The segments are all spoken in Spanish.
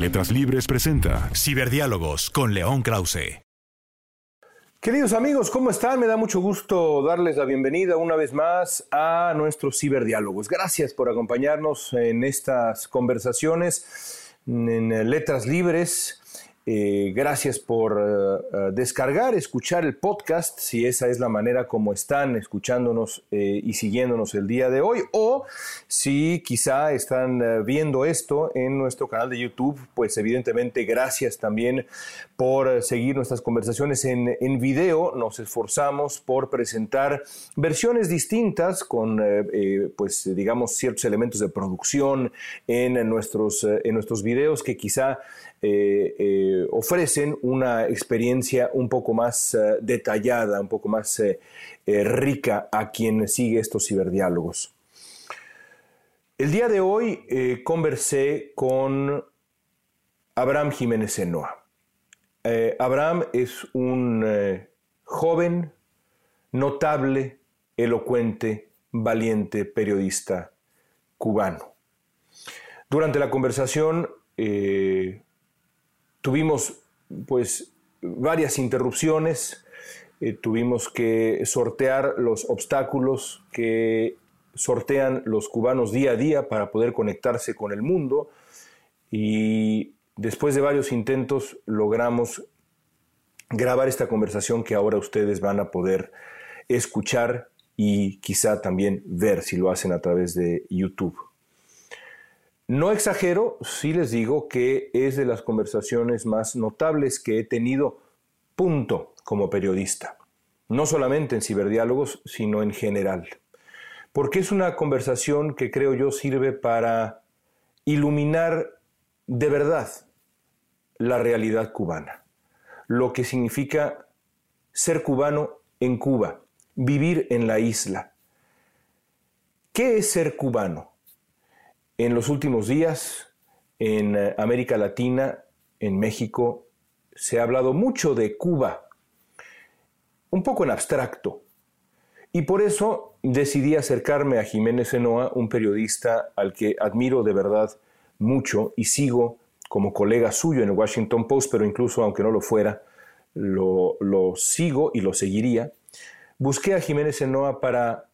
Letras Libres presenta Ciberdiálogos con León Krause. Queridos amigos, ¿cómo están? Me da mucho gusto darles la bienvenida una vez más a nuestros ciberdiálogos. Gracias por acompañarnos en estas conversaciones en Letras Libres. Eh, gracias por eh, eh, descargar, escuchar el podcast, si esa es la manera como están escuchándonos y siguiéndonos el día de hoy, o si quizá están viendo esto en nuestro canal de YouTube, pues evidentemente gracias también por seguir nuestras conversaciones en, en video. Nos esforzamos por presentar versiones distintas con, pues digamos, ciertos elementos de producción en nuestros, en nuestros videos que quizá eh, eh, ofrecen una experiencia un poco más eh, detallada, un poco más rica a quien sigue estos ciberdiálogos. El día de hoy conversé con Abraham Jiménez Enoa. Abraham es un joven, notable, elocuente, valiente periodista cubano. Durante la conversación Tuvimos pues varias interrupciones, eh, tuvimos que sortear los obstáculos que sortean los cubanos día a día para poder conectarse con el mundo y después de varios intentos logramos grabar esta conversación que ahora ustedes van a poder escuchar y quizá también ver si lo hacen a través de YouTube. No exagero si les digo que es de las conversaciones más notables que he tenido, punto, como periodista. No solamente en ciberdiálogos, sino en general. Porque es una conversación que creo yo sirve para iluminar de verdad la realidad cubana. Lo que significa ser cubano en Cuba, vivir en la isla. ¿Qué es ser cubano? En los últimos días, en eh, América Latina, en México, se ha hablado mucho de Cuba, un poco en abstracto. Y por eso decidí acercarme a Jiménez Enoa, un periodista al que admiro de verdad mucho y sigo como colega suyo en el Washington Post, pero incluso aunque no lo fuera, lo, lo sigo y lo seguiría. Busqué a Jiménez Enoa para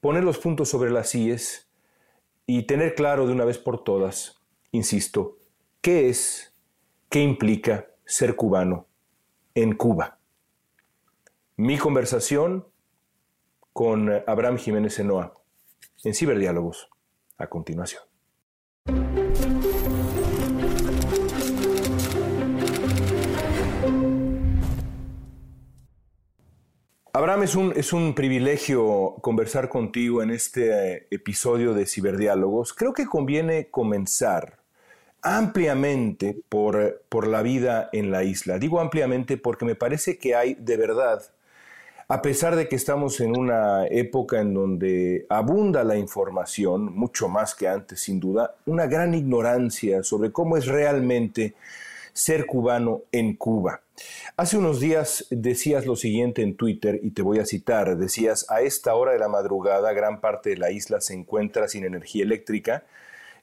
poner los puntos sobre las IES y tener claro de una vez por todas, insisto, qué es, qué implica ser cubano en Cuba. Mi conversación con Abraham Jiménez Enoa en Ciberdiálogos a continuación. Abraham, es un, es un privilegio conversar contigo en este eh, episodio de Ciberdiálogos. Creo que conviene comenzar ampliamente por, por la vida en la isla. Digo ampliamente porque me parece que hay de verdad, a pesar de que estamos en una época en donde abunda la información, mucho más que antes sin duda, una gran ignorancia sobre cómo es realmente ser cubano en Cuba. Hace unos días decías lo siguiente en Twitter y te voy a citar. Decías, a esta hora de la madrugada gran parte de la isla se encuentra sin energía eléctrica.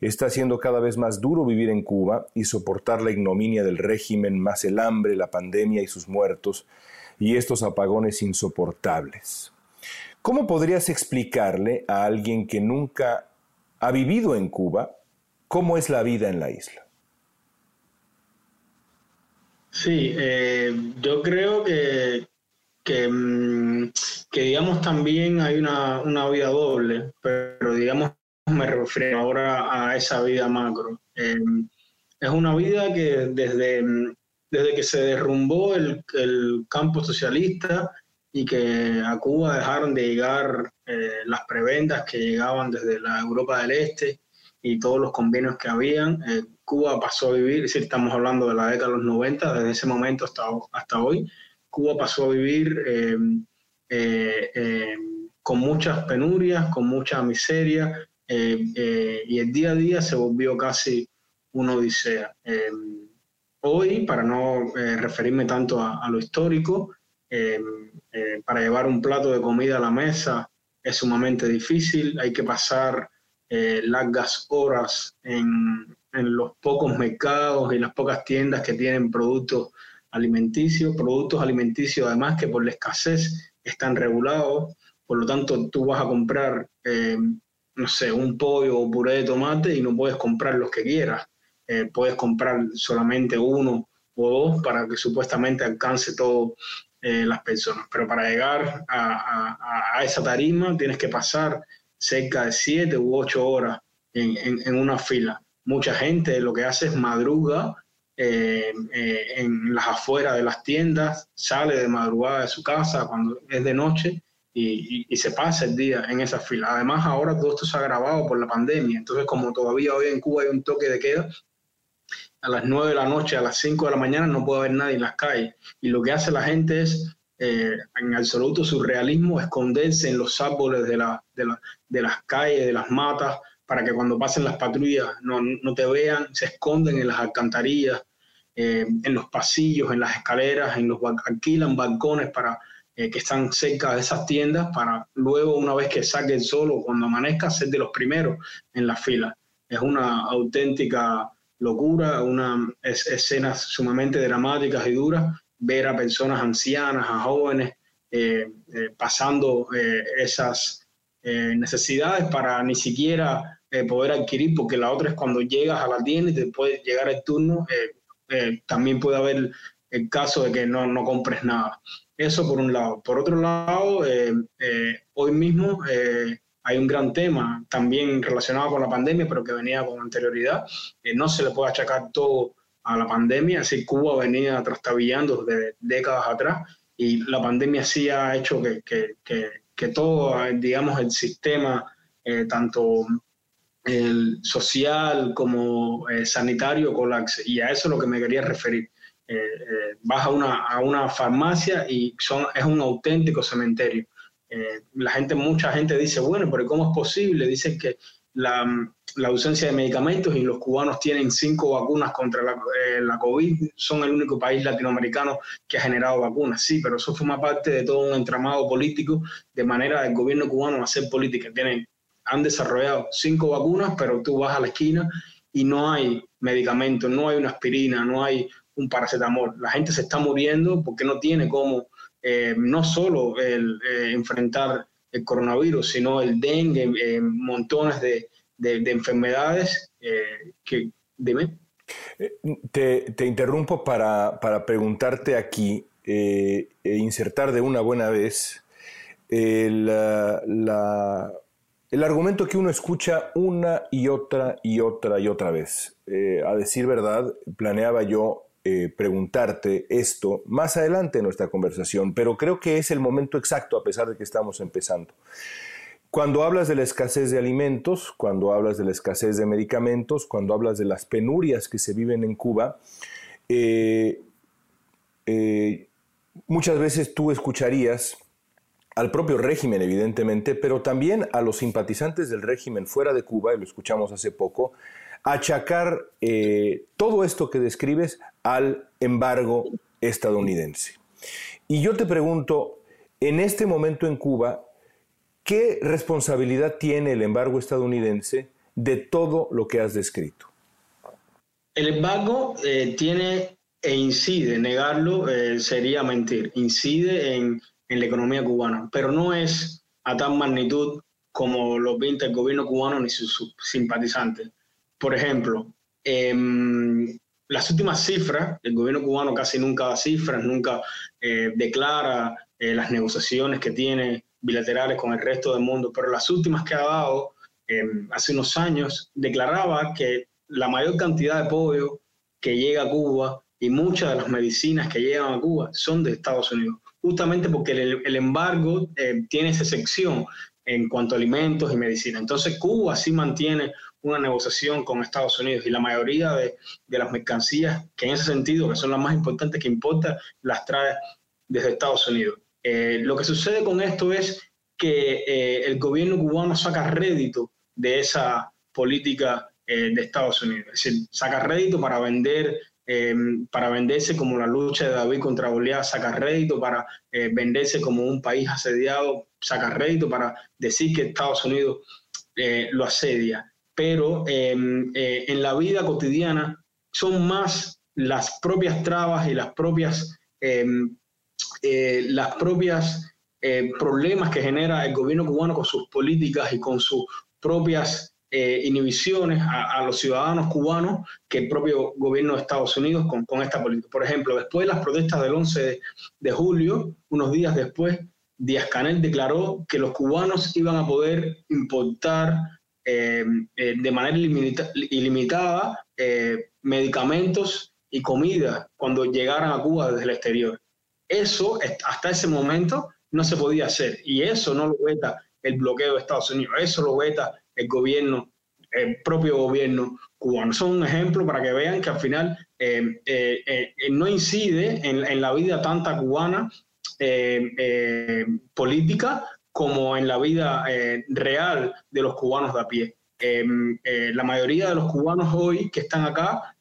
Está siendo cada vez más duro vivir en Cuba y soportar la ignominia del régimen, más el hambre, la pandemia y sus muertos, y estos apagones insoportables. ¿Cómo podrías explicarle a alguien que nunca ha vivido en Cuba cómo es la vida en la isla? Sí, eh, yo creo que, mm, que, digamos, también hay una, vida doble, pero digamos, me refiero ahora a esa vida macro. Eh, es una vida que desde, desde que se derrumbó el, campo socialista y que a Cuba dejaron de llegar eh, las prebendas que llegaban desde la Europa del Este y todos los convenios que habían. Eh, Cuba pasó a vivir, es decir, estamos hablando de la década de los 90, desde ese momento hasta, hoy, Cuba pasó a vivir eh, con muchas penurias, con mucha miseria, y el día a día se volvió casi una odisea. hoy, para no referirme tanto a, a lo histórico, eh, para llevar un plato de comida a la mesa es sumamente difícil, hay que pasar eh, largas horas en, en, los pocos mercados y las pocas tiendas que tienen productos alimenticios, productos alimenticios además que por la escasez están regulados, por lo tanto tú vas a comprar, eh, no sé, un pollo o puré de tomate y no puedes comprar los que quieras, puedes comprar solamente uno o dos para que supuestamente alcance todo eh, las personas. Pero para llegar a, esa tarima tienes que pasar cerca de siete u ocho horas en, una fila. Mucha gente lo que hace es madruga eh, eh, en las afueras de las tiendas, sale de madrugada de su casa cuando es de noche y, se pasa el día en esa fila. Además, ahora todo esto se ha agravado por la pandemia. Entonces, como todavía hoy en Cuba hay un toque de queda, a las 9 de la noche, a las 5 de la mañana no puede haber nadie en las calles. Y lo que hace la gente es, eh, en absoluto surrealismo, esconderse en los árboles de, la, de, las calles, de las matas, para que cuando pasen las patrullas no, no te vean, se esconden en las alcantarillas, eh, en los pasillos, en las escaleras, en los alquilan balcones para eh, que están cerca de esas tiendas para luego, una vez que saque el sol o cuando amanezca, ser de los primeros en la fila. Es una auténtica locura, una escenas sumamente dramáticas y duras, ver a personas ancianas, a jóvenes, eh, pasando esas necesidades para ni siquiera poder adquirir, porque la otra es cuando llegas a la tienda y te puede llegar el turno, también puede haber el caso de que no, no compres nada. Eso por un lado. Por otro lado, hoy mismo hay un gran tema también relacionado con la pandemia, pero que venía con anterioridad. Eh, no se le puede achacar todo a la pandemia, así Cuba venía trastabillando desde décadas atrás y la pandemia sí ha hecho que, que, que, todo, digamos, el sistema, eh, tanto social como eh, sanitario, colapse. Y a eso es lo que me quería referir. vas a una, a una farmacia y son, es un auténtico cementerio. Eh, la gente, mucha gente dice, bueno, pero ¿cómo es posible? Dicen que la, ausencia de medicamentos y los cubanos tienen cinco vacunas contra la, eh, la, COVID, son el único país latinoamericano que ha generado vacunas. Sí, pero eso forma parte de todo un entramado político de manera del gobierno cubano hacer política. Tienen, han desarrollado cinco vacunas, pero tú vas a la esquina y no hay medicamentos, no hay una aspirina, no hay un paracetamol. La gente se está muriendo porque no tiene cómo eh, no solo el eh, enfrentar el coronavirus, sino el dengue, eh, montones de, enfermedades que... Dime. Te, interrumpo para, preguntarte aquí e insertar de una buena vez el, el argumento que uno escucha una y otra y otra y otra vez. a decir verdad, planeaba yo eh, preguntarte esto más adelante en nuestra conversación, pero creo que es el momento exacto a pesar de que estamos empezando. Cuando hablas de la escasez de alimentos, cuando hablas de la escasez de medicamentos, cuando hablas de las penurias que se viven en Cuba, eh, eh, muchas veces tú escucharías al propio régimen, evidentemente, pero también a los simpatizantes del régimen fuera de Cuba, y lo escuchamos hace poco, achacar todo esto que describes al embargo estadounidense. Y yo te pregunto, en este momento en Cuba, ¿qué responsabilidad tiene el embargo estadounidense de todo lo que has descrito? El embargo eh, tiene e incide, negarlo eh, sería mentir, incide en, la economía cubana, pero no es a tan magnitud como lo pinta el gobierno cubano ni sus, simpatizantes. Por ejemplo, em, las últimas cifras, el gobierno cubano casi nunca da cifras, nunca eh, declara eh, las negociaciones que tiene bilaterales con el resto del mundo, pero las últimas que ha dado em, hace unos años declaraba que la mayor cantidad de pollo que llega a Cuba y muchas de las medicinas que llegan a Cuba son de Estados Unidos, justamente porque el, embargo eh, tiene esa sección en cuanto a alimentos y medicina. Entonces Cuba sí mantiene una negociación con Estados Unidos y la mayoría de, las mercancías que en ese sentido, que son las más importantes que importa, las trae desde Estados Unidos. Eh, lo que sucede con esto es que eh, el gobierno cubano saca rédito de esa política de Estados Unidos, es decir, saca rédito para vender Em, para venderse como la lucha de David contra Goliat, saca rédito para eh, venderse como un país asediado, saca rédito para decir que Estados Unidos eh, lo asedia. Pero em, eh, en la vida cotidiana son más las propias trabas y las propias, em, las propias problemas que genera el gobierno cubano con sus políticas y con sus propias eh, inhibiciones a, los ciudadanos cubanos que el propio gobierno de Estados Unidos con, esta política. Por ejemplo, después de las protestas del 11 de, julio, unos días después, Díaz Canel declaró que los cubanos iban a poder importar eh, eh, de manera ilimitada medicamentos y comida cuando llegaran a Cuba desde el exterior. Eso hasta ese momento no se podía hacer y eso no lo veta el bloqueo de Estados Unidos, eso lo veta el gobierno, el propio gobierno cubano. Son un ejemplo para que vean que al final eh, eh, eh, no incide en, la vida tanta cubana política como en la vida real de los cubanos de a pie. la mayoría de los cubanos hoy que están acá,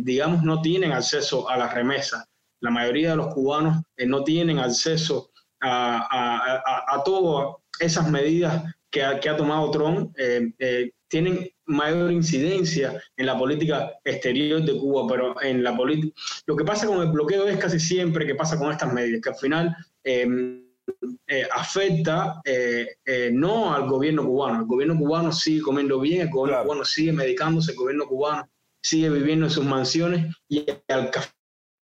digamos, no tienen acceso a las remesas. La mayoría de los cubanos no tienen acceso a, todas esas medidas que ha, tomado Trump eh, eh, tienen mayor incidencia en la política exterior de Cuba, pero en la política... Lo que pasa con el bloqueo es casi siempre que pasa con estas medidas, que al final eh, afecta no al gobierno cubano, el gobierno cubano sigue comiendo bien, el gobierno cubano sigue medicándose, el gobierno cubano sigue viviendo en sus mansiones y al que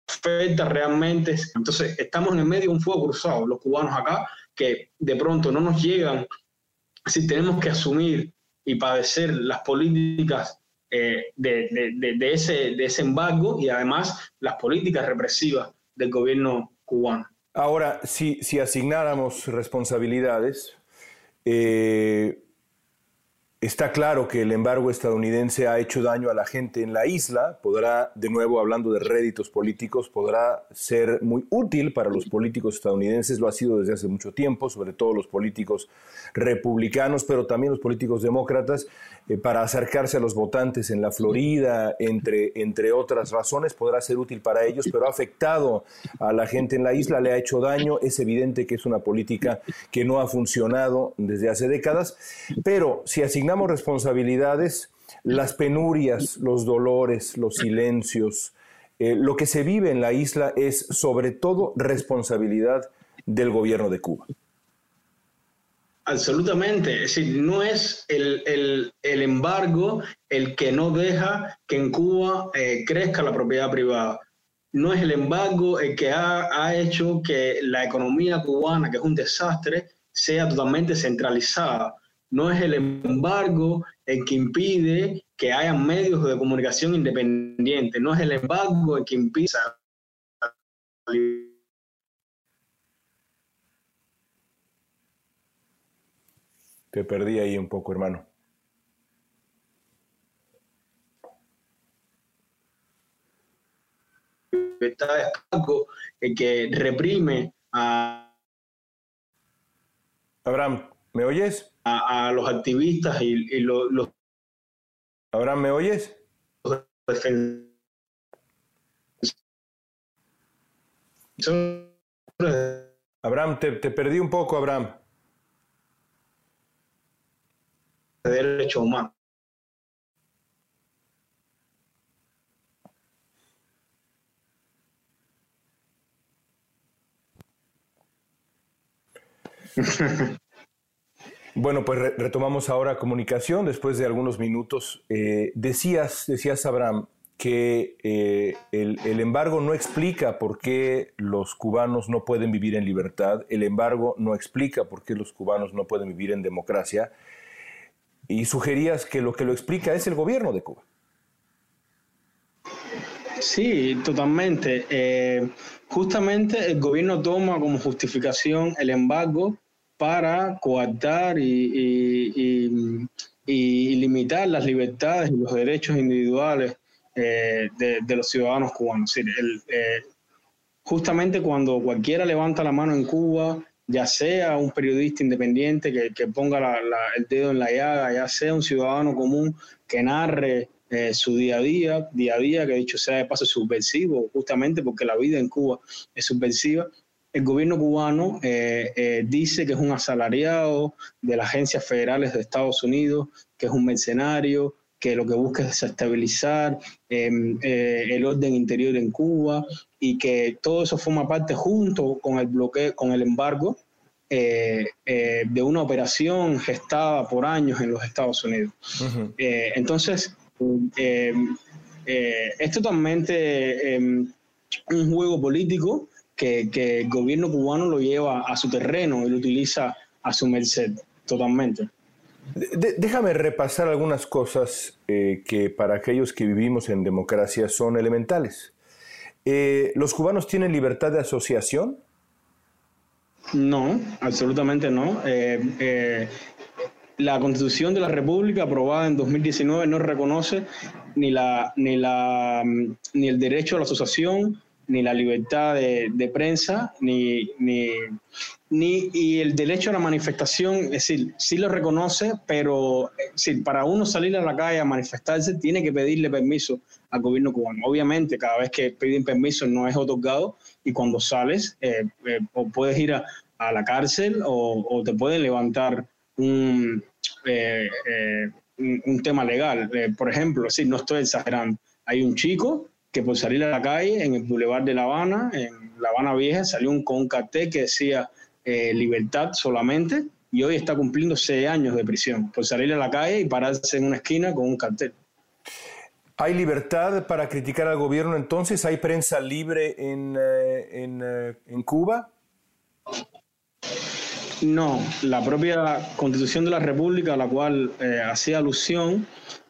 afecta realmente. Entonces, estamos en el medio de un fuego cruzado, los cubanos acá, que de pronto no nos llegan si tenemos que asumir y padecer las políticas eh, de, ese, de ese embargo y además las políticas represivas del gobierno cubano. Ahora, si, si asignáramos responsabilidades, eh, Está claro que el embargo estadounidense ha hecho daño a la gente en la isla, podrá, de nuevo hablando de réditos políticos, podrá ser muy útil para los políticos estadounidenses, lo ha sido desde hace mucho tiempo, sobre todo los políticos republicanos, pero también los políticos demócratas, eh, para acercarse a los votantes en la Florida, entre, entre otras razones, podrá ser útil para ellos, pero ha afectado a la gente en la isla, le ha hecho daño, es evidente que es una política que no ha funcionado desde hace décadas, pero si asignamos responsabilidades, las penurias, los dolores, los silencios, eh, lo que se vive en la isla es sobre todo responsabilidad del gobierno de Cuba. Absolutamente, es decir, no es el, embargo el que no deja que en Cuba eh, crezca la propiedad privada. No es el embargo el que ha, ha hecho que la economía cubana, que es un desastre, sea totalmente centralizada. No es el embargo el que impide que haya medios de comunicación independientes, no es el embargo el que impide Te perdí ahí un poco, hermano. Está el que reprime a... Abraham, ¿me oyes? a, los activistas y, los... Abraham, ¿me oyes? Abraham, te, te perdí un poco, Abraham. Derecho humano. Bueno, pues retomamos ahora comunicación después de algunos minutos. Eh, decías, decías, Abraham, que eh, el, embargo no explica por qué los cubanos no pueden vivir en libertad, el embargo no explica por qué los cubanos no pueden vivir en democracia, y sugerías que lo que lo explica es el gobierno de Cuba. Sí, totalmente. Eh, justamente el gobierno toma como justificación el embargo para coartar y, limitar las libertades y los derechos individuales eh, de, los ciudadanos cubanos. Eh, justamente cuando cualquiera levanta la mano en Cuba, ya sea un periodista independiente que, ponga el dedo en la llaga, ya sea un ciudadano común que narre eh, su día a día, día a día, que dicho sea de paso subversivo, justamente porque la vida en Cuba es subversiva. El gobierno cubano eh, eh, dice que es un asalariado de las agencias federales de Estados Unidos, que es un mercenario, que lo que busca es desestabilizar em, el orden interior en Cuba y que todo eso forma parte junto con el bloqueo, con el embargo de una operación gestada por años en los Estados Unidos. entonces, eh, eh, es totalmente em, un juego político que, el gobierno cubano lo lleva a su terreno y lo utiliza a su merced, totalmente. Déjame repasar algunas cosas eh, que para aquellos que vivimos en democracia son elementales. ¿Los cubanos tienen libertad de asociación? No, absolutamente no la Constitución de la República aprobada en 2019 no reconoce ni, la, ni, la, ni el derecho a la asociación, ni la libertad de, prensa, ni, ni, ni, y el derecho a la manifestación, es decir, sí lo reconoce, pero si para uno salir a la calle a manifestarse tiene que pedirle permiso al gobierno cubano. Obviamente, cada vez que piden permiso no es otorgado y cuando sales eh, eh, o puedes ir a, la cárcel o, te pueden levantar un, eh, eh, un, tema legal. Eh, por ejemplo, si no estoy exagerando, hay un chico que por salir a la calle en el Boulevard de La Habana, en La Habana Vieja, salió un, con un cartel que decía libertad solamente y hoy está cumpliendo seis años de prisión por salir a la calle y pararse en una esquina con un cartel. ¿Hay libertad para criticar al gobierno entonces? ¿Hay prensa libre en, en, en Cuba? No, la propia Constitución de la República, a la cual eh, hacía alusión,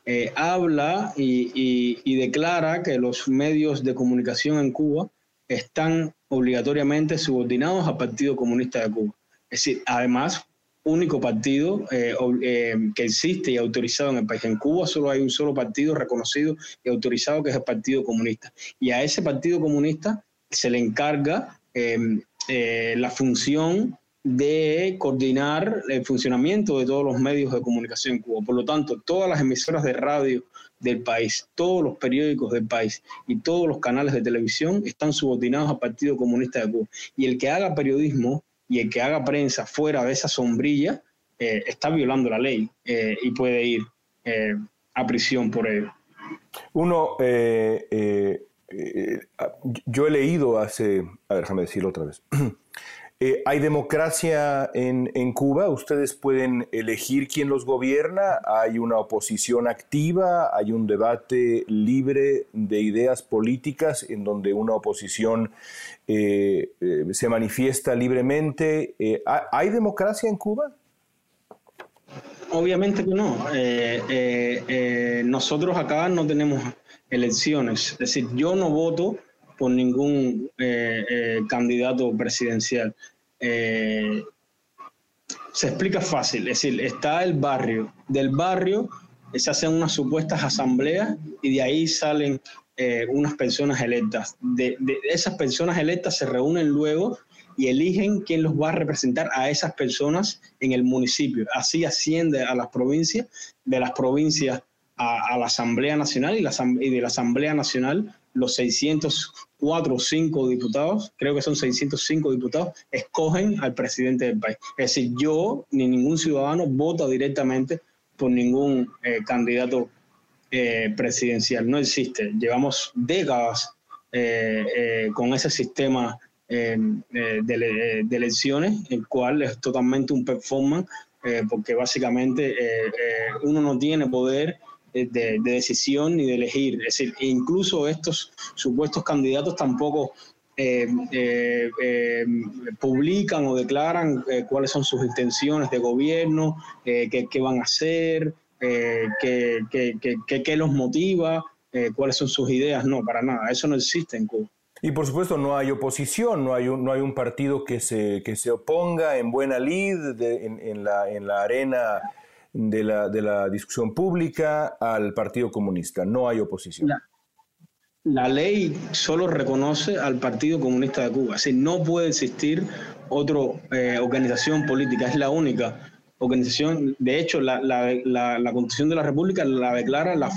eh, habla y, declara que los medios de comunicación en Cuba están obligatoriamente subordinados al Partido Comunista de Cuba. Es decir, además, único partido eh, que existe y autorizado en el país. En Cuba solo hay un solo partido reconocido y autorizado que es el Partido Comunista. Y a ese Partido Comunista se le encarga la función de coordinar el funcionamiento de todos los medios de comunicación en Cuba. Por lo tanto, todas las emisoras de radio del país, todos los periódicos del país y todos los canales de televisión están subordinados al Partido Comunista de Cuba. Y el que haga periodismo y el que haga prensa fuera de esa sombrilla eh, está violando la ley eh, y puede ir eh, a prisión por ello. Uno, yo he leído hace, a ver, déjame decirlo otra vez. Eh, ¿Hay democracia en, Cuba? ¿Ustedes pueden elegir quién los gobierna? ¿Hay una oposición activa? ¿Hay un debate libre de ideas políticas en donde una oposición eh, eh, se manifiesta libremente? ¿Hay democracia en Cuba? Obviamente que no. nosotros acá no tenemos elecciones. Es decir, yo no voto por ningún eh, eh, candidato presidencial. Eh, se explica fácil, es decir, está el barrio, del barrio se hacen unas supuestas asambleas y de ahí salen unas personas electas. De, esas personas electas se reúnen luego y eligen quién los va a representar a esas personas en el municipio. Así asciende a las provincias, de las provincias a, la Asamblea Nacional y, y de la Asamblea Nacional los 604 o 5 diputados, creo que son 605 diputados, escogen al presidente del país. Es decir, yo ni ningún ciudadano vota directamente por ningún eh, candidato eh, presidencial. No existe. Llevamos décadas eh, con ese sistema de, de, elecciones, el cual es totalmente un performance, porque básicamente uno no tiene poder de, decisión ni de elegir. Es decir, incluso estos supuestos candidatos tampoco eh, eh, eh, publican o declaran cuáles son sus intenciones de gobierno, qué, van a hacer, qué, qué, los motiva. cuáles son sus ideas, no, para nada, eso no existe en Cuba. Y por supuesto no hay oposición, no hay un, no hay un partido que se, que se oponga en buena lid en, la, en la arena de la, de la discusión pública al Partido Comunista. No hay oposición. La, ley solo reconoce al Partido Comunista de Cuba. Así no puede existir otra eh, organización política. Es la única organización. De hecho, la, la, Constitución de la República la declara la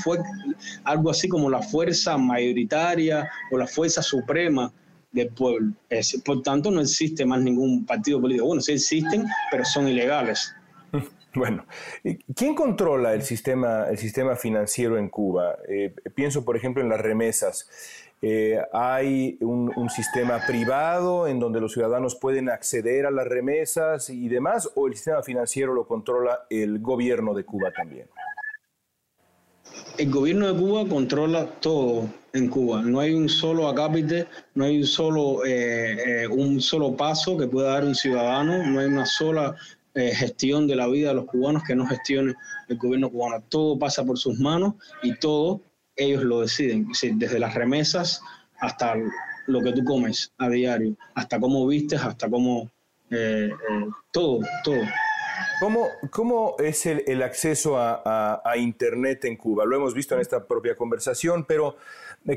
algo así como la fuerza mayoritaria o la fuerza suprema del pueblo. por tanto, no existe más ningún partido político. Bueno, sí existen, pero son ilegales. Bueno, ¿quién controla el sistema, el sistema financiero en Cuba? Eh, pienso, por ejemplo, en las remesas. Eh, ¿Hay un, sistema privado en donde los ciudadanos pueden acceder a las remesas y demás? ¿O el sistema financiero lo controla el gobierno de Cuba también? El gobierno de Cuba controla todo en Cuba. No hay un solo acápite, no hay un solo, eh, un solo paso que pueda dar un ciudadano, no hay una sola eh, gestión de la vida de los cubanos que no gestione el gobierno cubano. Todo pasa por sus manos y todo ellos lo deciden, desde las remesas hasta lo que tú comes a diario, hasta cómo vistes, hasta cómo... Eh, eh, todo, todo. ¿Cómo, ¿Cómo, es el, acceso a, a, Internet en Cuba? Lo hemos visto en esta propia conversación, pero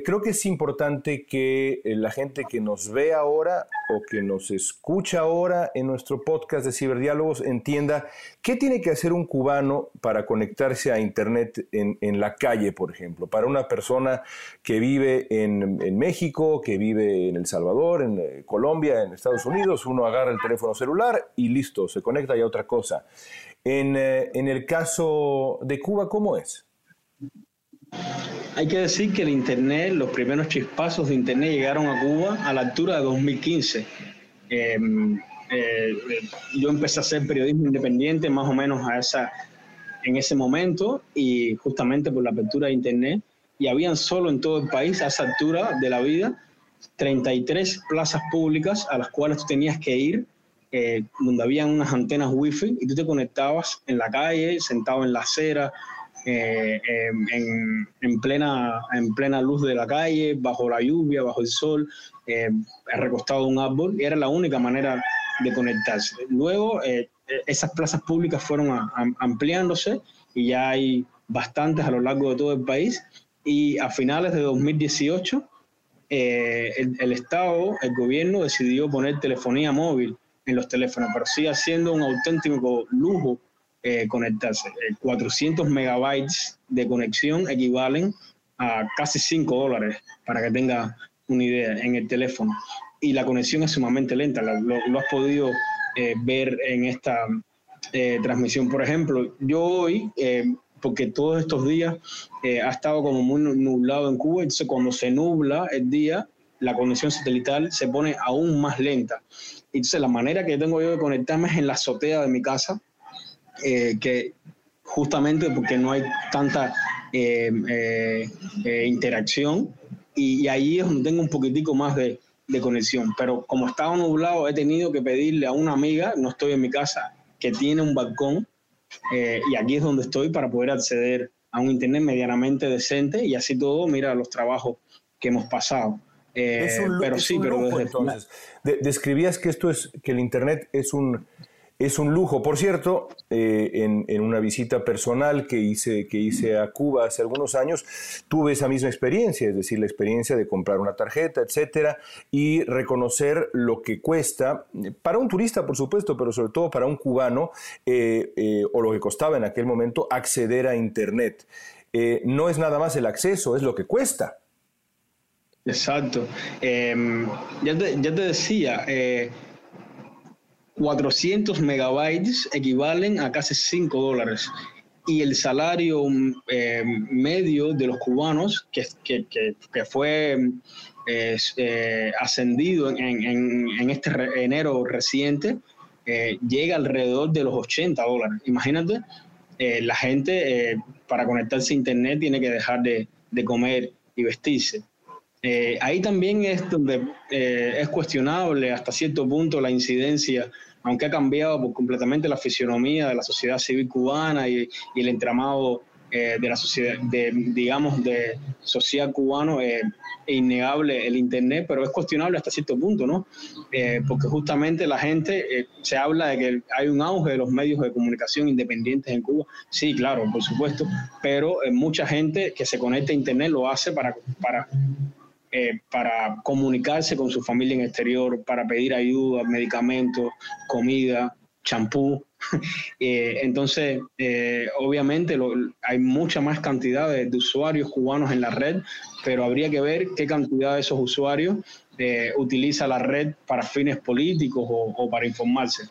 creo que es importante que eh, la gente que nos ve ahora o que nos escucha ahora en nuestro podcast de Ciberdiálogos entienda qué tiene que hacer un cubano para conectarse a Internet en, en la calle, por ejemplo, para una persona que vive en, en, México, que vive en El Salvador, en eh, Colombia, en Estados Unidos, uno agarra el teléfono celular y listo, se conecta y a otra cosa. En, eh, en el caso de Cuba, ¿cómo es? Hay que decir que el Internet, los primeros chispazos de Internet llegaron a Cuba a la altura de 2015. Em, eh, yo empecé a hacer periodismo independiente más o menos a esa, en ese momento y justamente por la apertura de Internet. Y habían solo en todo el país, a esa altura de la vida, 33 plazas públicas a las cuales tú tenías que ir, eh, donde habían unas antenas wifi y tú te conectabas en la calle, sentado en la acera, eh, em, en, plena, en plena luz de la calle, bajo la lluvia, bajo el sol, eh, recostado en un árbol, y era la única manera de conectarse. Luego, eh, esas plazas públicas fueron ampliándose y ya hay bastantes a lo largo de todo el país, y a finales de 2018, el, el Estado, el gobierno decidió poner telefonía móvil en los teléfonos, pero sigue siendo un auténtico lujo eh, conectarse. 400 eh, megabytes de conexión equivalen a casi 5 dólares, para que tenga una idea, en el teléfono. Y la conexión es sumamente lenta, lo, has podido eh, ver en esta transmisión. Por ejemplo, yo hoy, porque todos estos días ha estado como muy nublado en Cuba, entonces cuando se nubla el día, la conexión satelital se pone aún más lenta. Entonces la manera que tengo yo de conectarme es en la azotea de mi casa, eh, que justamente porque no hay tanta eh, eh, interacción y, ahí es donde tengo un poquitico más de, conexión. Pero como estaba nublado, he tenido que pedirle a una amiga, no estoy en mi casa, que tiene un balcón y aquí es donde estoy para poder acceder a un internet medianamente decente y así todo, mira los trabajos que hemos pasado. pero sí, pero entonces. describías que esto es que el internet es un es un lujo. Por cierto, eh, en, una visita personal que hice, que hice a Cuba hace algunos años, tuve esa misma experiencia, es decir, la experiencia de comprar una tarjeta, etcétera, y reconocer lo que cuesta, para un turista, por supuesto, pero sobre todo para un cubano, eh, eh, o lo que costaba en aquel momento, acceder a Internet. no es nada más el acceso, es lo que cuesta. Exacto. Em, ya, te, ya, te, decía, 400 megabytes equivalen a casi 5 dólares. Y el salario eh, medio de los cubanos, que, que, fue eh, ascendido en, este enero reciente, eh, llega alrededor de los 80 dólares. Imagínate, la gente para conectarse a Internet tiene que dejar de, de comer y vestirse. Ahí también es donde es cuestionable hasta cierto punto la incidencia aunque ha cambiado por completamente la fisionomía de la sociedad civil cubana y, el entramado eh, de la sociedad, de, digamos, de sociedad cubano, eh, es innegable el Internet, pero es cuestionable hasta cierto punto, ¿no? Eh, porque justamente la gente, se habla de que hay un auge de los medios de comunicación independientes en Cuba. Sí, claro, por supuesto, pero mucha gente que se conecta a Internet lo hace para, para para comunicarse con su familia en exterior, para pedir ayuda, medicamentos, comida, champú. Eh, entonces, eh, obviamente hay mucha más cantidad de, usuarios cubanos en la red, pero habría que ver qué cantidad de esos usuarios eh, utiliza la red para fines políticos o, para informarse.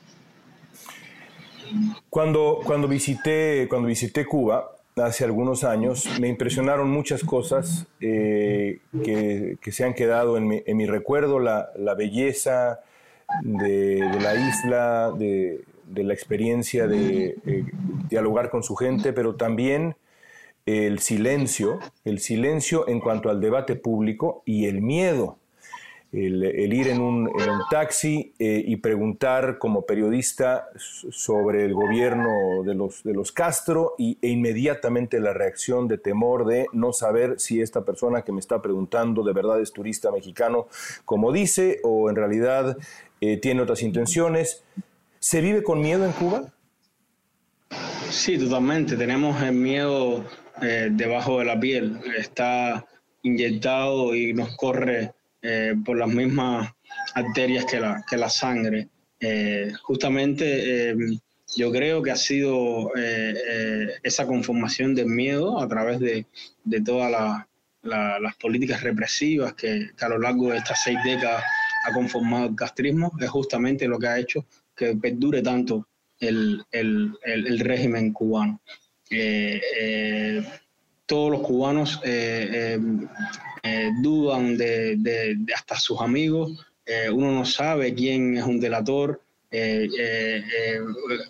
Cuando, cuando, visité, cuando visité Cuba, hace algunos años, me impresionaron muchas cosas que, que, se han quedado en mi, en mi recuerdo, la, la belleza de, de, la isla, de, de la experiencia de eh, dialogar con su gente, pero también el silencio, el silencio en cuanto al debate público y el miedo. El, ir en un, taxi eh, y preguntar como periodista sobre el gobierno de los, de los Castro y, e inmediatamente la reacción de temor de no saber si esta persona que me está preguntando de verdad es turista mexicano, como dice, o en realidad eh, tiene otras intenciones. ¿Se vive con miedo en Cuba? Sí, totalmente. Tenemos el miedo eh, debajo de la piel. Está inyectado y nos corre eh, por las mismas arterias que la, que la sangre. Eh, justamente yo creo que ha sido esa conformación del miedo a través de, de todas las políticas represivas que, que, a lo largo de estas seis décadas ha conformado el castrismo, es justamente lo que ha hecho que perdure tanto el, régimen cubano. Eh, eh, todos los cubanos eh, dudan de, hasta sus amigos, uno no sabe quién es un delator,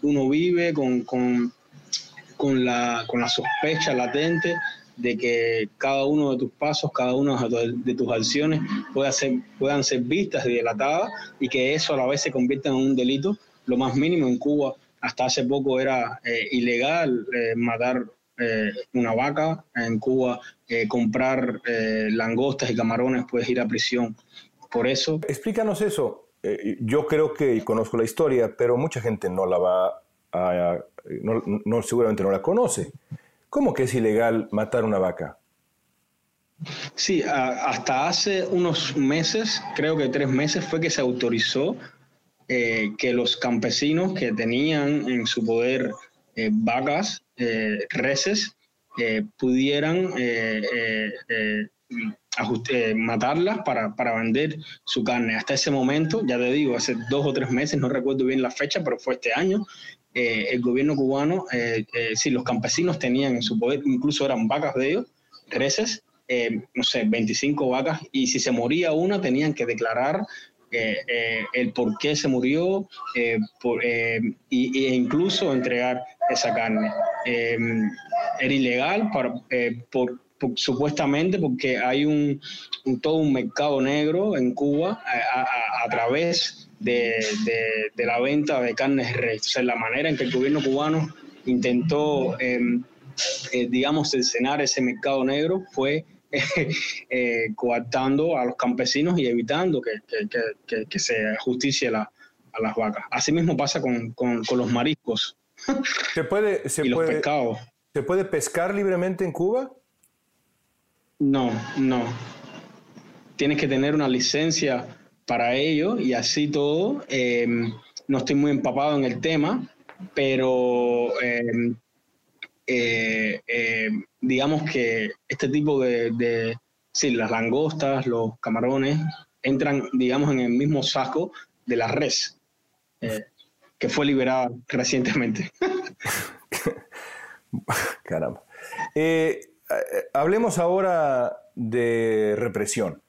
uno vive con, con, la, con la sospecha latente de que cada uno de tus pasos, cada una de tus acciones pueda ser, puedan ser vistas y delatadas y que eso a la vez se convierta en un delito. Lo más mínimo en Cuba, hasta hace poco era eh, ilegal eh, matar eh, una vaca, en Cuba comprar langostas y camarones puedes ir a prisión. Por eso... Explícanos eso. yo creo que conozco la historia, pero mucha gente no la va a... no, no seguramente no la conoce. ¿Cómo que es ilegal matar una vaca? Sí, hasta hace unos meses, creo que tres meses, fue que se autorizó eh, que los campesinos que tenían en su poder eh, vacas, eh, reses, pudieran matarlas para, para, vender su carne. Hasta ese momento, ya te digo, hace dos o tres meses, no recuerdo bien la fecha, pero fue este año, eh, el gobierno cubano, eh, eh, si los campesinos tenían en su poder, incluso eran vacas de ellos, reses, no sé, 25 vacas, y si se moría una, tenían que declarar el por qué se murió por, y, e incluso entregar esa carne. era ilegal por, supuestamente porque hay un, todo un mercado negro en Cuba a, través de, la venta de carnes de O sea, la manera en que el gobierno cubano intentó, em, eh, digamos, escenar ese mercado negro fue eh, coartando a los campesinos y evitando que, se justicie a las vacas. Asimismo pasa con, los mariscos ¿Se puede, se y los pescados. ¿Se puede pescar libremente en Cuba? No, no. Tienes que tener una licencia para ello y así todo. Em, no estoy muy empapado en el tema, pero em, eh, em, digamos que este tipo de, de, sí, las langostas, los camarones, entran, digamos, en el mismo saco de la res, eh, que fue liberada recientemente. Caramba. Eh, hablemos ahora de represión.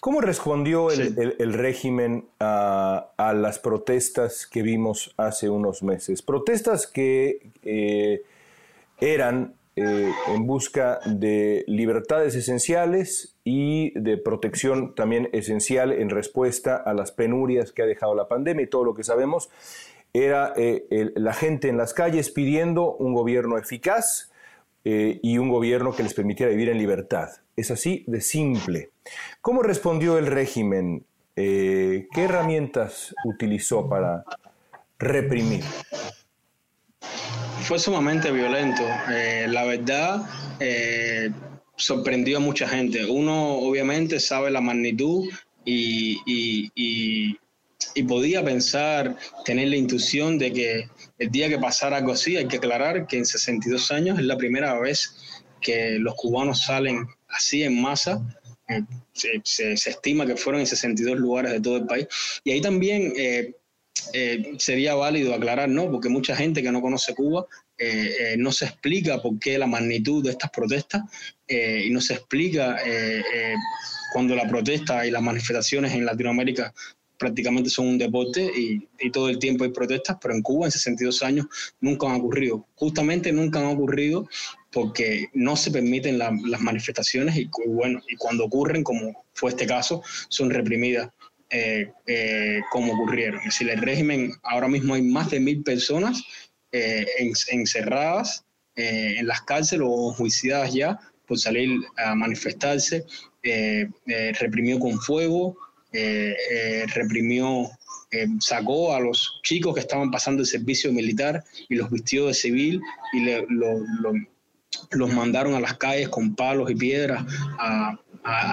¿Cómo respondió el, régimen a, las protestas que vimos hace unos meses? Protestas que eh, eran eh, en busca de libertades esenciales y de protección también esencial en respuesta a las penurias que ha dejado la pandemia y todo lo que sabemos. Era eh, la gente en las calles pidiendo un gobierno eficaz, eh, y un gobierno que les permitiera vivir en libertad. Es así de simple. ¿Cómo respondió el régimen? ¿Qué herramientas utilizó para reprimir? Fue sumamente violento. Eh, la verdad, sorprendió a mucha gente. Uno obviamente sabe la magnitud y, y, podía pensar, tener la intuición de que el día que pasara algo así, hay que aclarar que en 62 años es la primera vez que los cubanos salen así en masa. Eh, se, estima que fueron en 62 lugares de todo el país. Y ahí también eh, eh, sería válido aclarar, ¿no? Porque mucha gente que no conoce Cuba no se explica por qué la magnitud de estas protestas y no se explica cuando la protesta y las manifestaciones en Latinoamérica prácticamente son un deporte y, todo el tiempo hay protestas, pero en Cuba en 62 años nunca han ocurrido. Justamente nunca han ocurrido porque no se permiten las manifestaciones y, bueno, y cuando ocurren, como fue este caso, son reprimidas eh, eh, como ocurrieron. Es decir, el régimen, ahora mismo hay más de mil personas eh, encerradas en las cárceles o enjuiciadas ya por salir a manifestarse, reprimió con fuego, eh, eh, reprimió, eh, sacó a los chicos que estaban pasando el servicio militar y los vistió de civil y los mandaron a las calles con palos y piedras a,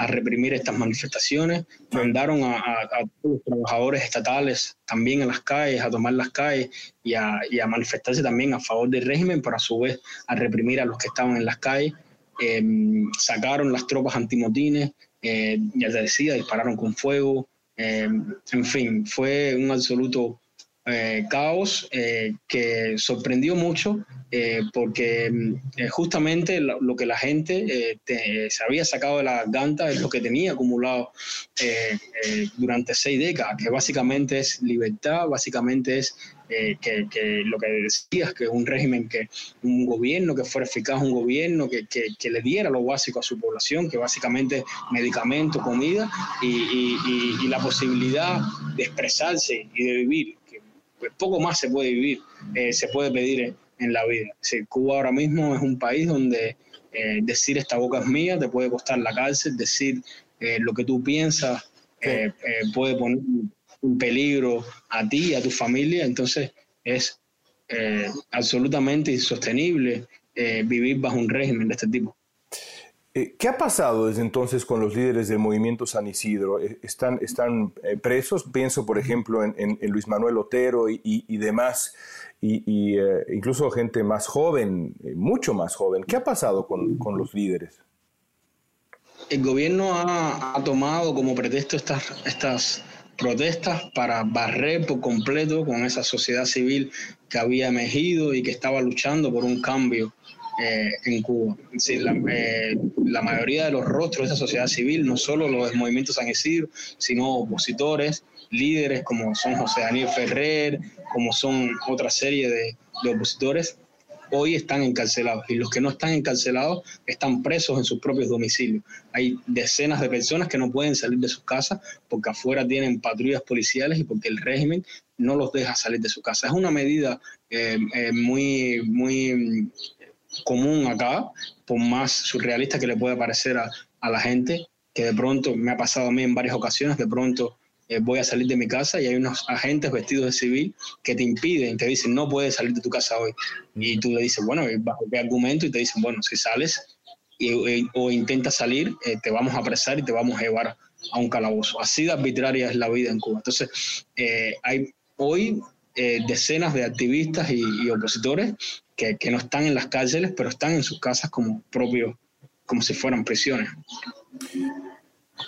reprimir estas manifestaciones, mandaron a, todos los trabajadores estatales también a las calles, a tomar las calles y a, manifestarse también a favor del régimen, pero a su vez a reprimir a los que estaban en las calles. sacaron las tropas antimotines, eh, ya te decía, dispararon con fuego, eh, en fin, fue un absoluto eh, caos que sorprendió mucho porque justamente lo, que la gente se había sacado de la garganta es lo que tenía acumulado durante seis décadas, que básicamente es libertad, básicamente es eh, que, lo que decías, que un régimen, que un gobierno que fuera eficaz, un gobierno que, que le diera lo básico a su población, que básicamente medicamento, comida y, y, la posibilidad de expresarse y de vivir, poco más se puede vivir, eh, se puede pedir en, la vida. Cuba ahora mismo es un país donde eh, decir esta boca es mía te puede costar la cárcel, decir lo que tú piensas puede poner un peligro a ti y a tu familia, entonces es eh, absolutamente insostenible eh, vivir bajo un régimen de este tipo. Eh, ¿Qué ha pasado desde entonces con los líderes del movimiento San Isidro? ¿Están, están presos? Pienso, por ejemplo, en, Luis Manuel Otero y, demás, y, incluso gente más joven, mucho más joven. ¿Qué ha pasado con, con los líderes? El gobierno ha, tomado como pretexto estas protestas para barrer por completo con esa sociedad civil que había emergido y que estaba luchando por un cambio eh, en Cuba. Eh, la, mayoría de los rostros de esa sociedad civil, no solo los del movimiento San Isidro, sino opositores, líderes como son José Daniel Ferrer, como son otra serie de, de opositores, hoy están encarcelados y los que no están encarcelados están presos en sus propios domicilios. Hay decenas de personas que no pueden salir de sus casas porque afuera tienen patrullas policiales y porque el régimen no los deja salir de su casa. Es una medida eh, eh, muy, muy común acá, por más surrealista que le pueda parecer a, a la gente, que de pronto me ha pasado a mí en varias ocasiones, de pronto eh, voy a salir de mi casa y hay unos agentes vestidos de civil que te impiden, te dicen, no puedes salir de tu casa hoy. Y tú le dices, bueno, ¿bajo qué argumento? Y te dicen, bueno, si sales o intentas salir, eh, te vamos a apresar y te vamos a llevar a un calabozo. Así de arbitraria es la vida en Cuba. Entonces, eh, hay hoy decenas de activistas y, opositores que, que, no están en las cárceles, pero están en sus casas como propios, como si fueran prisiones.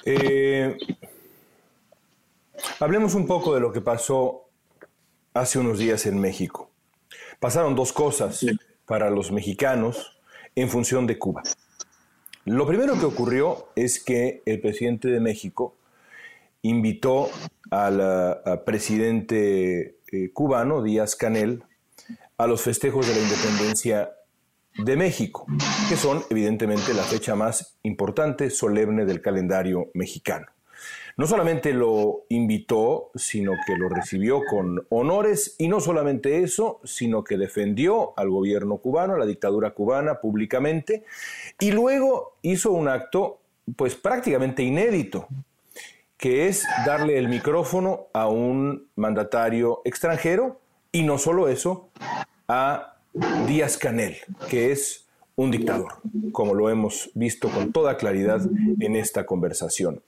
Eh, Hablemos un poco de lo que pasó hace unos días en México. Pasaron dos cosas para los mexicanos en función de Cuba. Lo primero que ocurrió es que el presidente de México invitó al presidente eh, cubano, Díaz Canel, a los festejos de la independencia de México, que son evidentemente la fecha más importante, solemne del calendario mexicano. no solamente lo invitó, sino que lo recibió con honores y no solamente eso, sino que defendió al gobierno cubano, a la dictadura cubana públicamente y luego hizo un acto pues prácticamente inédito, que es darle el micrófono a un mandatario extranjero y no solo eso, a Díaz Canel, que es un dictador, como lo hemos visto con toda claridad en esta conversación.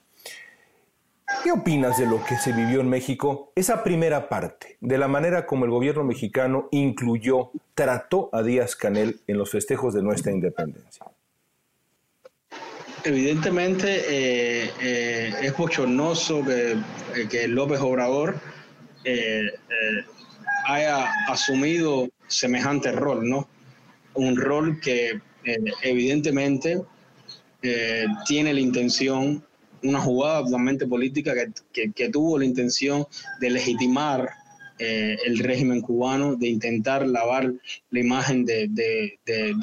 ¿Qué opinas de lo que se vivió en México, esa primera parte, de la manera como el gobierno mexicano incluyó, trató a Díaz Canel en los festejos de nuestra independencia? Evidentemente eh, eh, es bochornoso que, eh, que López Obrador haya asumido semejante rol, ¿no? Un rol que evidentemente tiene la intención una jugada totalmente política que, tuvo la intención de legitimar eh, el régimen cubano, de intentar lavar la imagen de,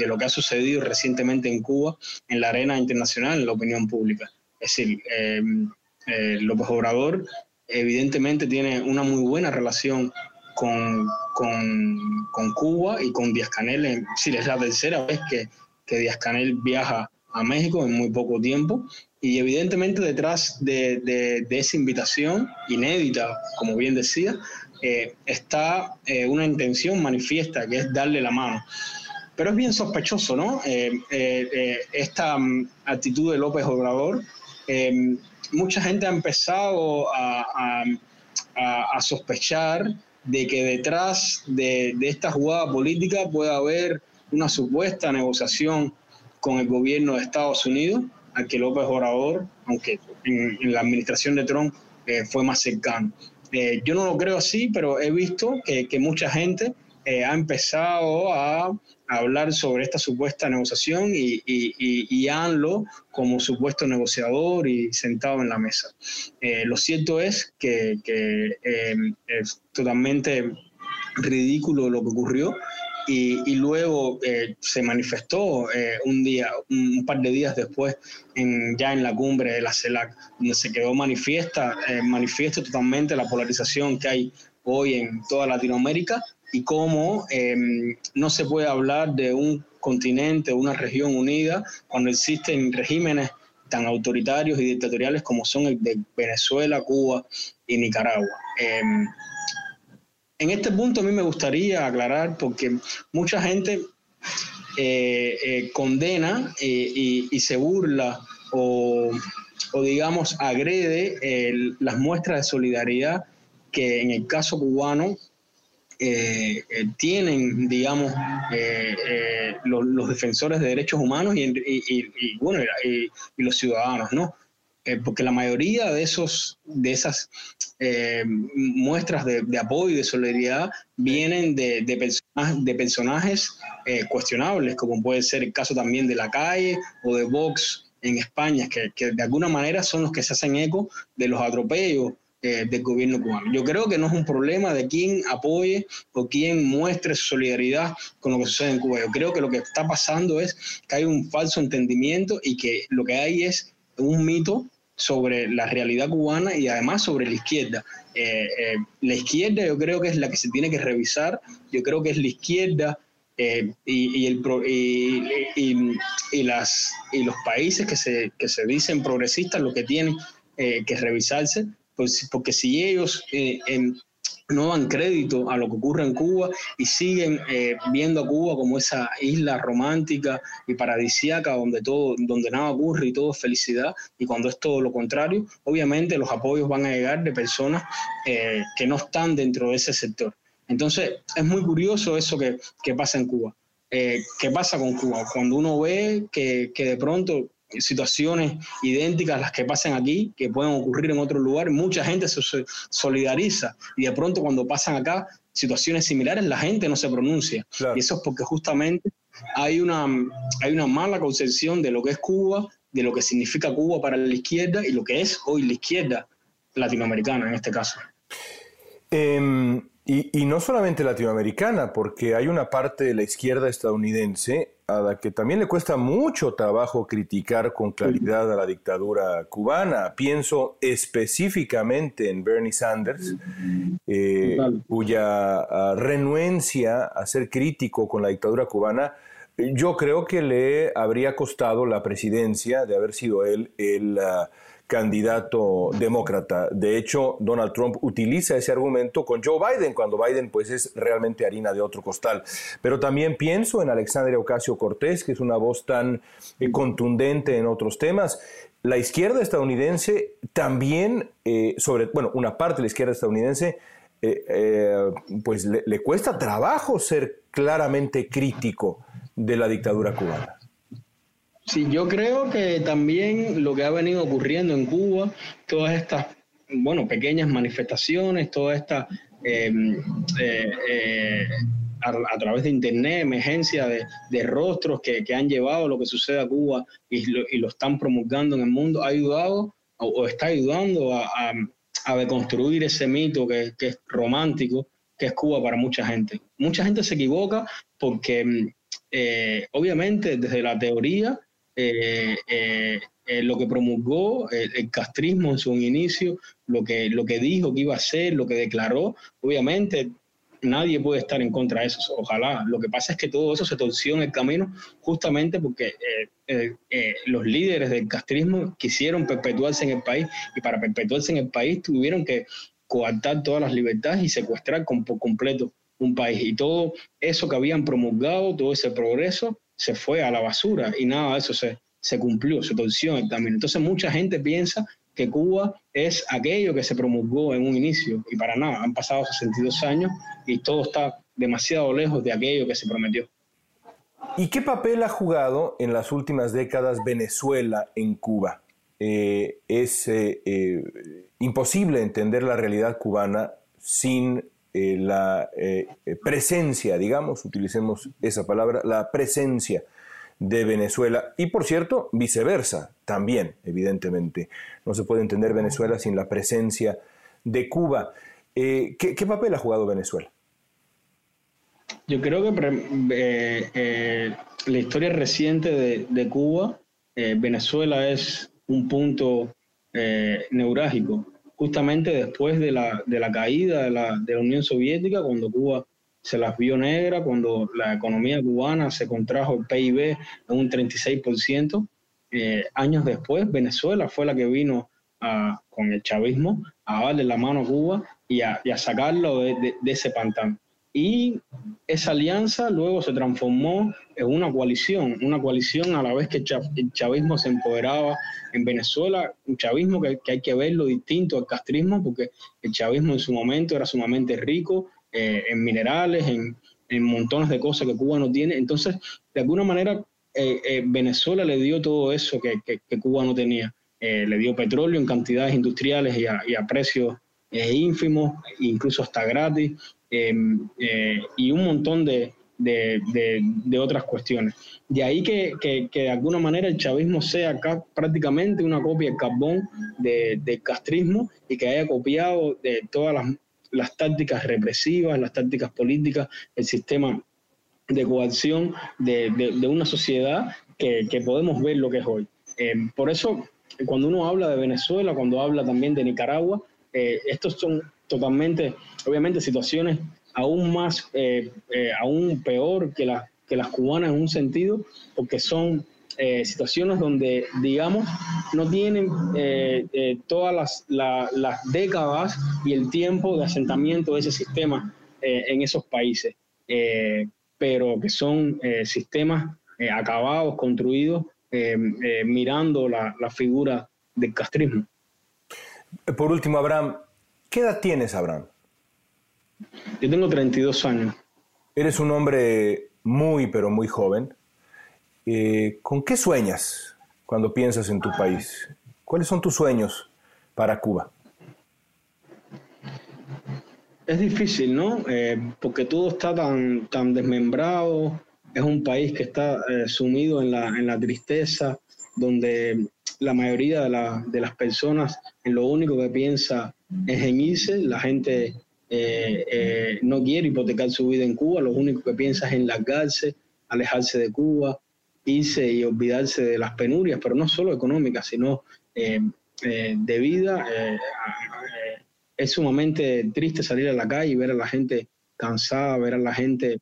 lo que ha sucedido recientemente en Cuba en la arena internacional, en la opinión pública. Es decir, eh, eh, López Obrador evidentemente tiene una muy buena relación con, Cuba y con Díaz Canel. Es es la tercera vez que, que Díaz Canel viaja a México en muy poco tiempo y evidentemente detrás de, esa invitación inédita, como bien decía, eh, está eh, una intención manifiesta que es darle la mano. Pero es bien sospechoso, ¿no? Eh, esta mm, actitud de López Obrador. mucha gente ha empezado a, sospechar de que detrás de, de esta jugada política puede haber una supuesta negociación con el gobierno de Estados Unidos a que López Obrador, aunque en, la administración de Trump eh, fue más cercano. Eh, yo no lo creo así, pero he visto que, mucha gente eh, ha empezado a, hablar sobre esta supuesta negociación y, y, ANLO como supuesto negociador y sentado en la mesa. lo cierto es que, que es totalmente ridículo lo que ocurrió y, luego eh, se manifestó eh, un día, un, par de días después, en, ya en la cumbre de la CELAC, donde se quedó manifiesta, eh, manifiesto totalmente la polarización que hay hoy en toda Latinoamérica y cómo em, no se puede hablar de un continente, una región unida, cuando existen regímenes tan autoritarios y dictatoriales como son el de Venezuela, Cuba y Nicaragua. Em, en este punto a mí me gustaría aclarar porque mucha gente eh, eh, condena eh, y, se burla o, digamos agrede las muestras de solidaridad que en el caso cubano tienen, digamos, los, defensores de derechos humanos y, y bueno, y, los ciudadanos, ¿no? Eh, porque la mayoría de, esos, de esas eh, muestras de, apoyo y de solidaridad vienen de, de, personajes, eh, cuestionables, como puede ser el caso también de la calle o de Vox en España, que, que de alguna manera son los que se hacen eco de los atropellos del gobierno cubano. Yo creo que no es un problema de quién apoye o quién muestre su solidaridad con lo que sucede en Cuba. Yo creo que lo que está pasando es que hay un falso entendimiento y que lo que hay es un mito sobre la realidad cubana y además sobre la izquierda. Eh, eh, la izquierda yo creo que es la que se tiene que revisar, yo creo que es la izquierda eh, y, el, y, las, y los países que se, que se dicen progresistas lo que tienen que revisarse, pues, porque si ellos no dan crédito a lo que ocurre en Cuba y siguen eh, viendo a Cuba como esa isla romántica y paradisíaca donde todo, donde nada ocurre y todo es felicidad, y cuando es todo lo contrario, obviamente los apoyos van a llegar de personas eh, que no están dentro de ese sector. Entonces, es muy curioso eso que, pasa en Cuba. Eh, ¿Qué pasa con Cuba? Cuando uno ve que, que de pronto situaciones idénticas a las que pasan aquí, que pueden ocurrir en otro lugar, mucha gente se solidariza y de pronto cuando pasan acá situaciones similares la gente no se pronuncia. Y eso es porque justamente hay una, hay una mala concepción de lo que es Cuba, de lo que significa Cuba para la izquierda y lo que es hoy la izquierda latinoamericana en este caso. Em, Y, no solamente latinoamericana, porque hay una parte de la izquierda estadounidense a la que también le cuesta mucho trabajo criticar con claridad a la dictadura cubana. Pienso específicamente en Bernie Sanders, eh, cuya ah, renuencia a ser crítico con la dictadura cubana yo creo que le habría costado la presidencia de haber sido él el ah, candidato demócrata. De hecho, Donald Trump utiliza ese argumento con Joe Biden, cuando Biden pues es realmente harina de otro costal. Pero también pienso en Alexandria Ocasio Cortés, que es una voz tan eh, contundente en otros temas. La izquierda estadounidense también, eh, sobre, bueno, una parte de la izquierda estadounidense, eh, pues le cuesta trabajo ser claramente crítico de la dictadura cubana. Sí, yo creo que también lo que ha venido ocurriendo en Cuba, todas estas, bueno, pequeñas manifestaciones, todas estas, em, eh, eh, a, través de Internet, emergencia de, rostros que, han llevado lo que sucede a Cuba y lo, están promulgando en el mundo, ha ayudado o, está ayudando a, deconstruir ese mito que, que es romántico, que es Cuba para mucha gente. Mucha gente se equivoca porque em, eh, obviamente desde la teoría, eh, eh, lo que promulgó el, castrismo en su inicio, lo que, lo que dijo que iba a hacer, lo que declaró, obviamente nadie puede estar en contra de eso, ojalá. Lo que pasa es que todo eso se torció en el camino justamente porque los líderes del castrismo quisieron perpetuarse en el país y para perpetuarse en el país tuvieron que coartar todas las libertades y secuestrar por completo un país. Y todo eso que habían promulgado, todo ese progreso, se fue a la basura y nada de eso se, se cumplió, se torció también. Entonces mucha gente piensa que Cuba es aquello que se promulgó en un inicio y para nada, han pasado 62 años y todo está demasiado lejos de aquello que se prometió. ¿Y qué papel ha jugado en las últimas décadas Venezuela en Cuba? Eh, es eh, eh, imposible entender la realidad cubana sin eh, la eh, presencia, digamos, utilicemos esa palabra, la presencia de Venezuela y por cierto, viceversa, también, evidentemente. No se puede entender Venezuela sin la presencia de Cuba. Eh, ¿qué, papel ha jugado Venezuela? Yo creo que la historia reciente de, de Cuba, Venezuela es un punto neurálgico justamente después de la, de la caída de la, de la, Unión Soviética, cuando Cuba se las vio negra, cuando la economía cubana se contrajo el PIB en un 36%. Eh, años después, Venezuela fue la que vino a, con el chavismo a darle la mano a Cuba y a, y a sacarlo de, de ese pantano. Y esa alianza luego se transformó en una coalición, una coalición a la vez que el chavismo se empoderaba en Venezuela, un chavismo que, hay que verlo distinto al castrismo, porque el chavismo en su momento era sumamente rico eh, en minerales, en, montones de cosas que Cuba no tiene. Entonces, de alguna manera, eh, eh, Venezuela le dio todo eso que, Cuba no tenía. le dio petróleo en cantidades industriales y a, y a precios ínfimos, incluso hasta gratis eh, y un montón de, otras cuestiones. De ahí que, de alguna manera el chavismo sea acá prácticamente una copia del carbón del castrismo y que haya copiado de todas las, tácticas represivas, las tácticas políticas, el sistema de coacción de, una sociedad que, podemos ver lo que es hoy. Em, por eso, cuando uno habla de Venezuela, cuando habla también de Nicaragua, eh, estos son totalmente, obviamente, situaciones aún más, eh, eh, aún peor que, que las cubanas en un sentido, porque son eh, situaciones donde, digamos, no tienen todas las, décadas y el tiempo de asentamiento de ese sistema en esos países, pero que son sistemas acabados, construidos, mirando la, la figura del castrismo. Por último, Abraham, ¿Qué edad tienes, Abraham? Yo tengo 32 años. Eres un hombre muy, pero muy joven. Eh, ¿Con qué sueñas cuando piensas en tu país? ¿Cuáles son tus sueños para Cuba? Es difícil, ¿no? Eh, porque todo está tan, tan desmembrado, es un país que está eh, sumido en la, en la tristeza, donde la mayoría de, las personas en lo único que piensa en irse, la gente no quiere hipotecar su vida en Cuba, lo único que piensa es en largarse, alejarse de Cuba, irse y olvidarse de las penurias, pero no solo económicas, sino de vida. es sumamente triste salir a la calle y ver a la gente cansada, ver a la gente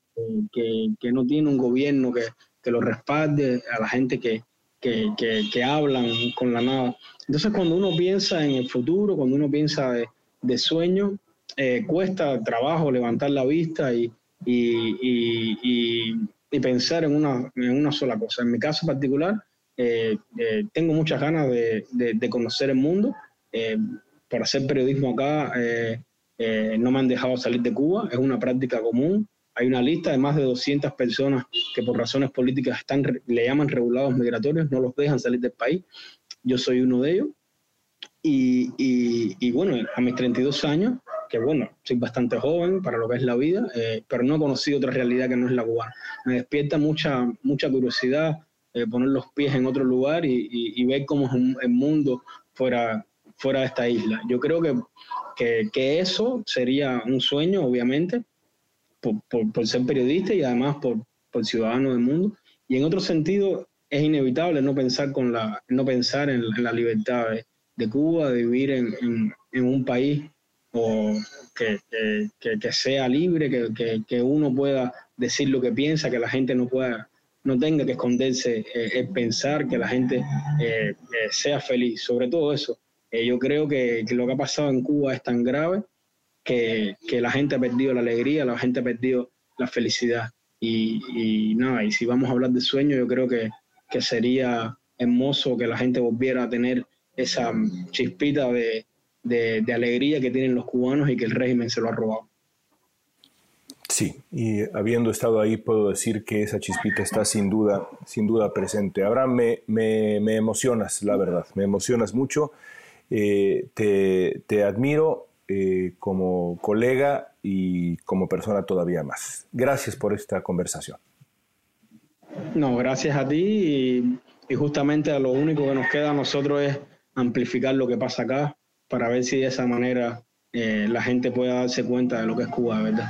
que, que no tiene un gobierno que, que lo respalde, a la gente que, que, hablan con la nada. Entonces, cuando uno piensa en el futuro, cuando uno piensa de, sueño, eh, cuesta trabajo levantar la vista y, y, y, pensar en una, en una, sola cosa. En mi caso particular, eh, eh, tengo muchas ganas de, de, conocer el mundo. para hacer periodismo acá, no me han dejado salir de Cuba, es una práctica común. Hay una lista de más de 200 personas que por razones políticas están, le llaman regulados migratorios, no los dejan salir del país. Yo soy uno de ellos. Y, y, bueno, a mis 32 años, que bueno, soy bastante joven para lo que es la vida, eh, pero no he conocido otra realidad que no es la cubana. Me despierta mucha, mucha curiosidad eh, poner los pies en otro lugar y, y ver cómo es el mundo fuera, fuera de esta isla. Yo creo que, que, que eso sería un sueño, obviamente, por, ser periodista y además por, por ciudadano del mundo. Y en otro sentido, es inevitable no pensar, con la, no pensar en, la libertad de, Cuba, de vivir en, en, un país o que, que, que, sea libre, que, uno pueda decir lo que piensa, que la gente no pueda no tenga que esconderse eh, pensar, que la gente eh, eh, sea feliz. Sobre todo eso, eh, yo creo que, lo que ha pasado en Cuba es tan grave que, la gente ha perdido la alegría, la gente ha perdido la felicidad. Y, nada, y si vamos a hablar de sueño, yo creo que, sería hermoso que la gente volviera a tener esa chispita de, alegría que tienen los cubanos y que el régimen se lo ha robado. Sí, y habiendo estado ahí puedo decir que esa chispita está sin duda, sin duda presente. Abraham, me, me, emocionas, la verdad, me emocionas mucho. Eh, te, te, admiro eh, como colega y como persona todavía más. Gracias por esta conversación. No, gracias a ti y, justamente a lo único que nos queda a nosotros es amplificar lo que pasa acá para ver si de esa manera eh, la gente pueda darse cuenta de lo que es Cuba, ¿verdad?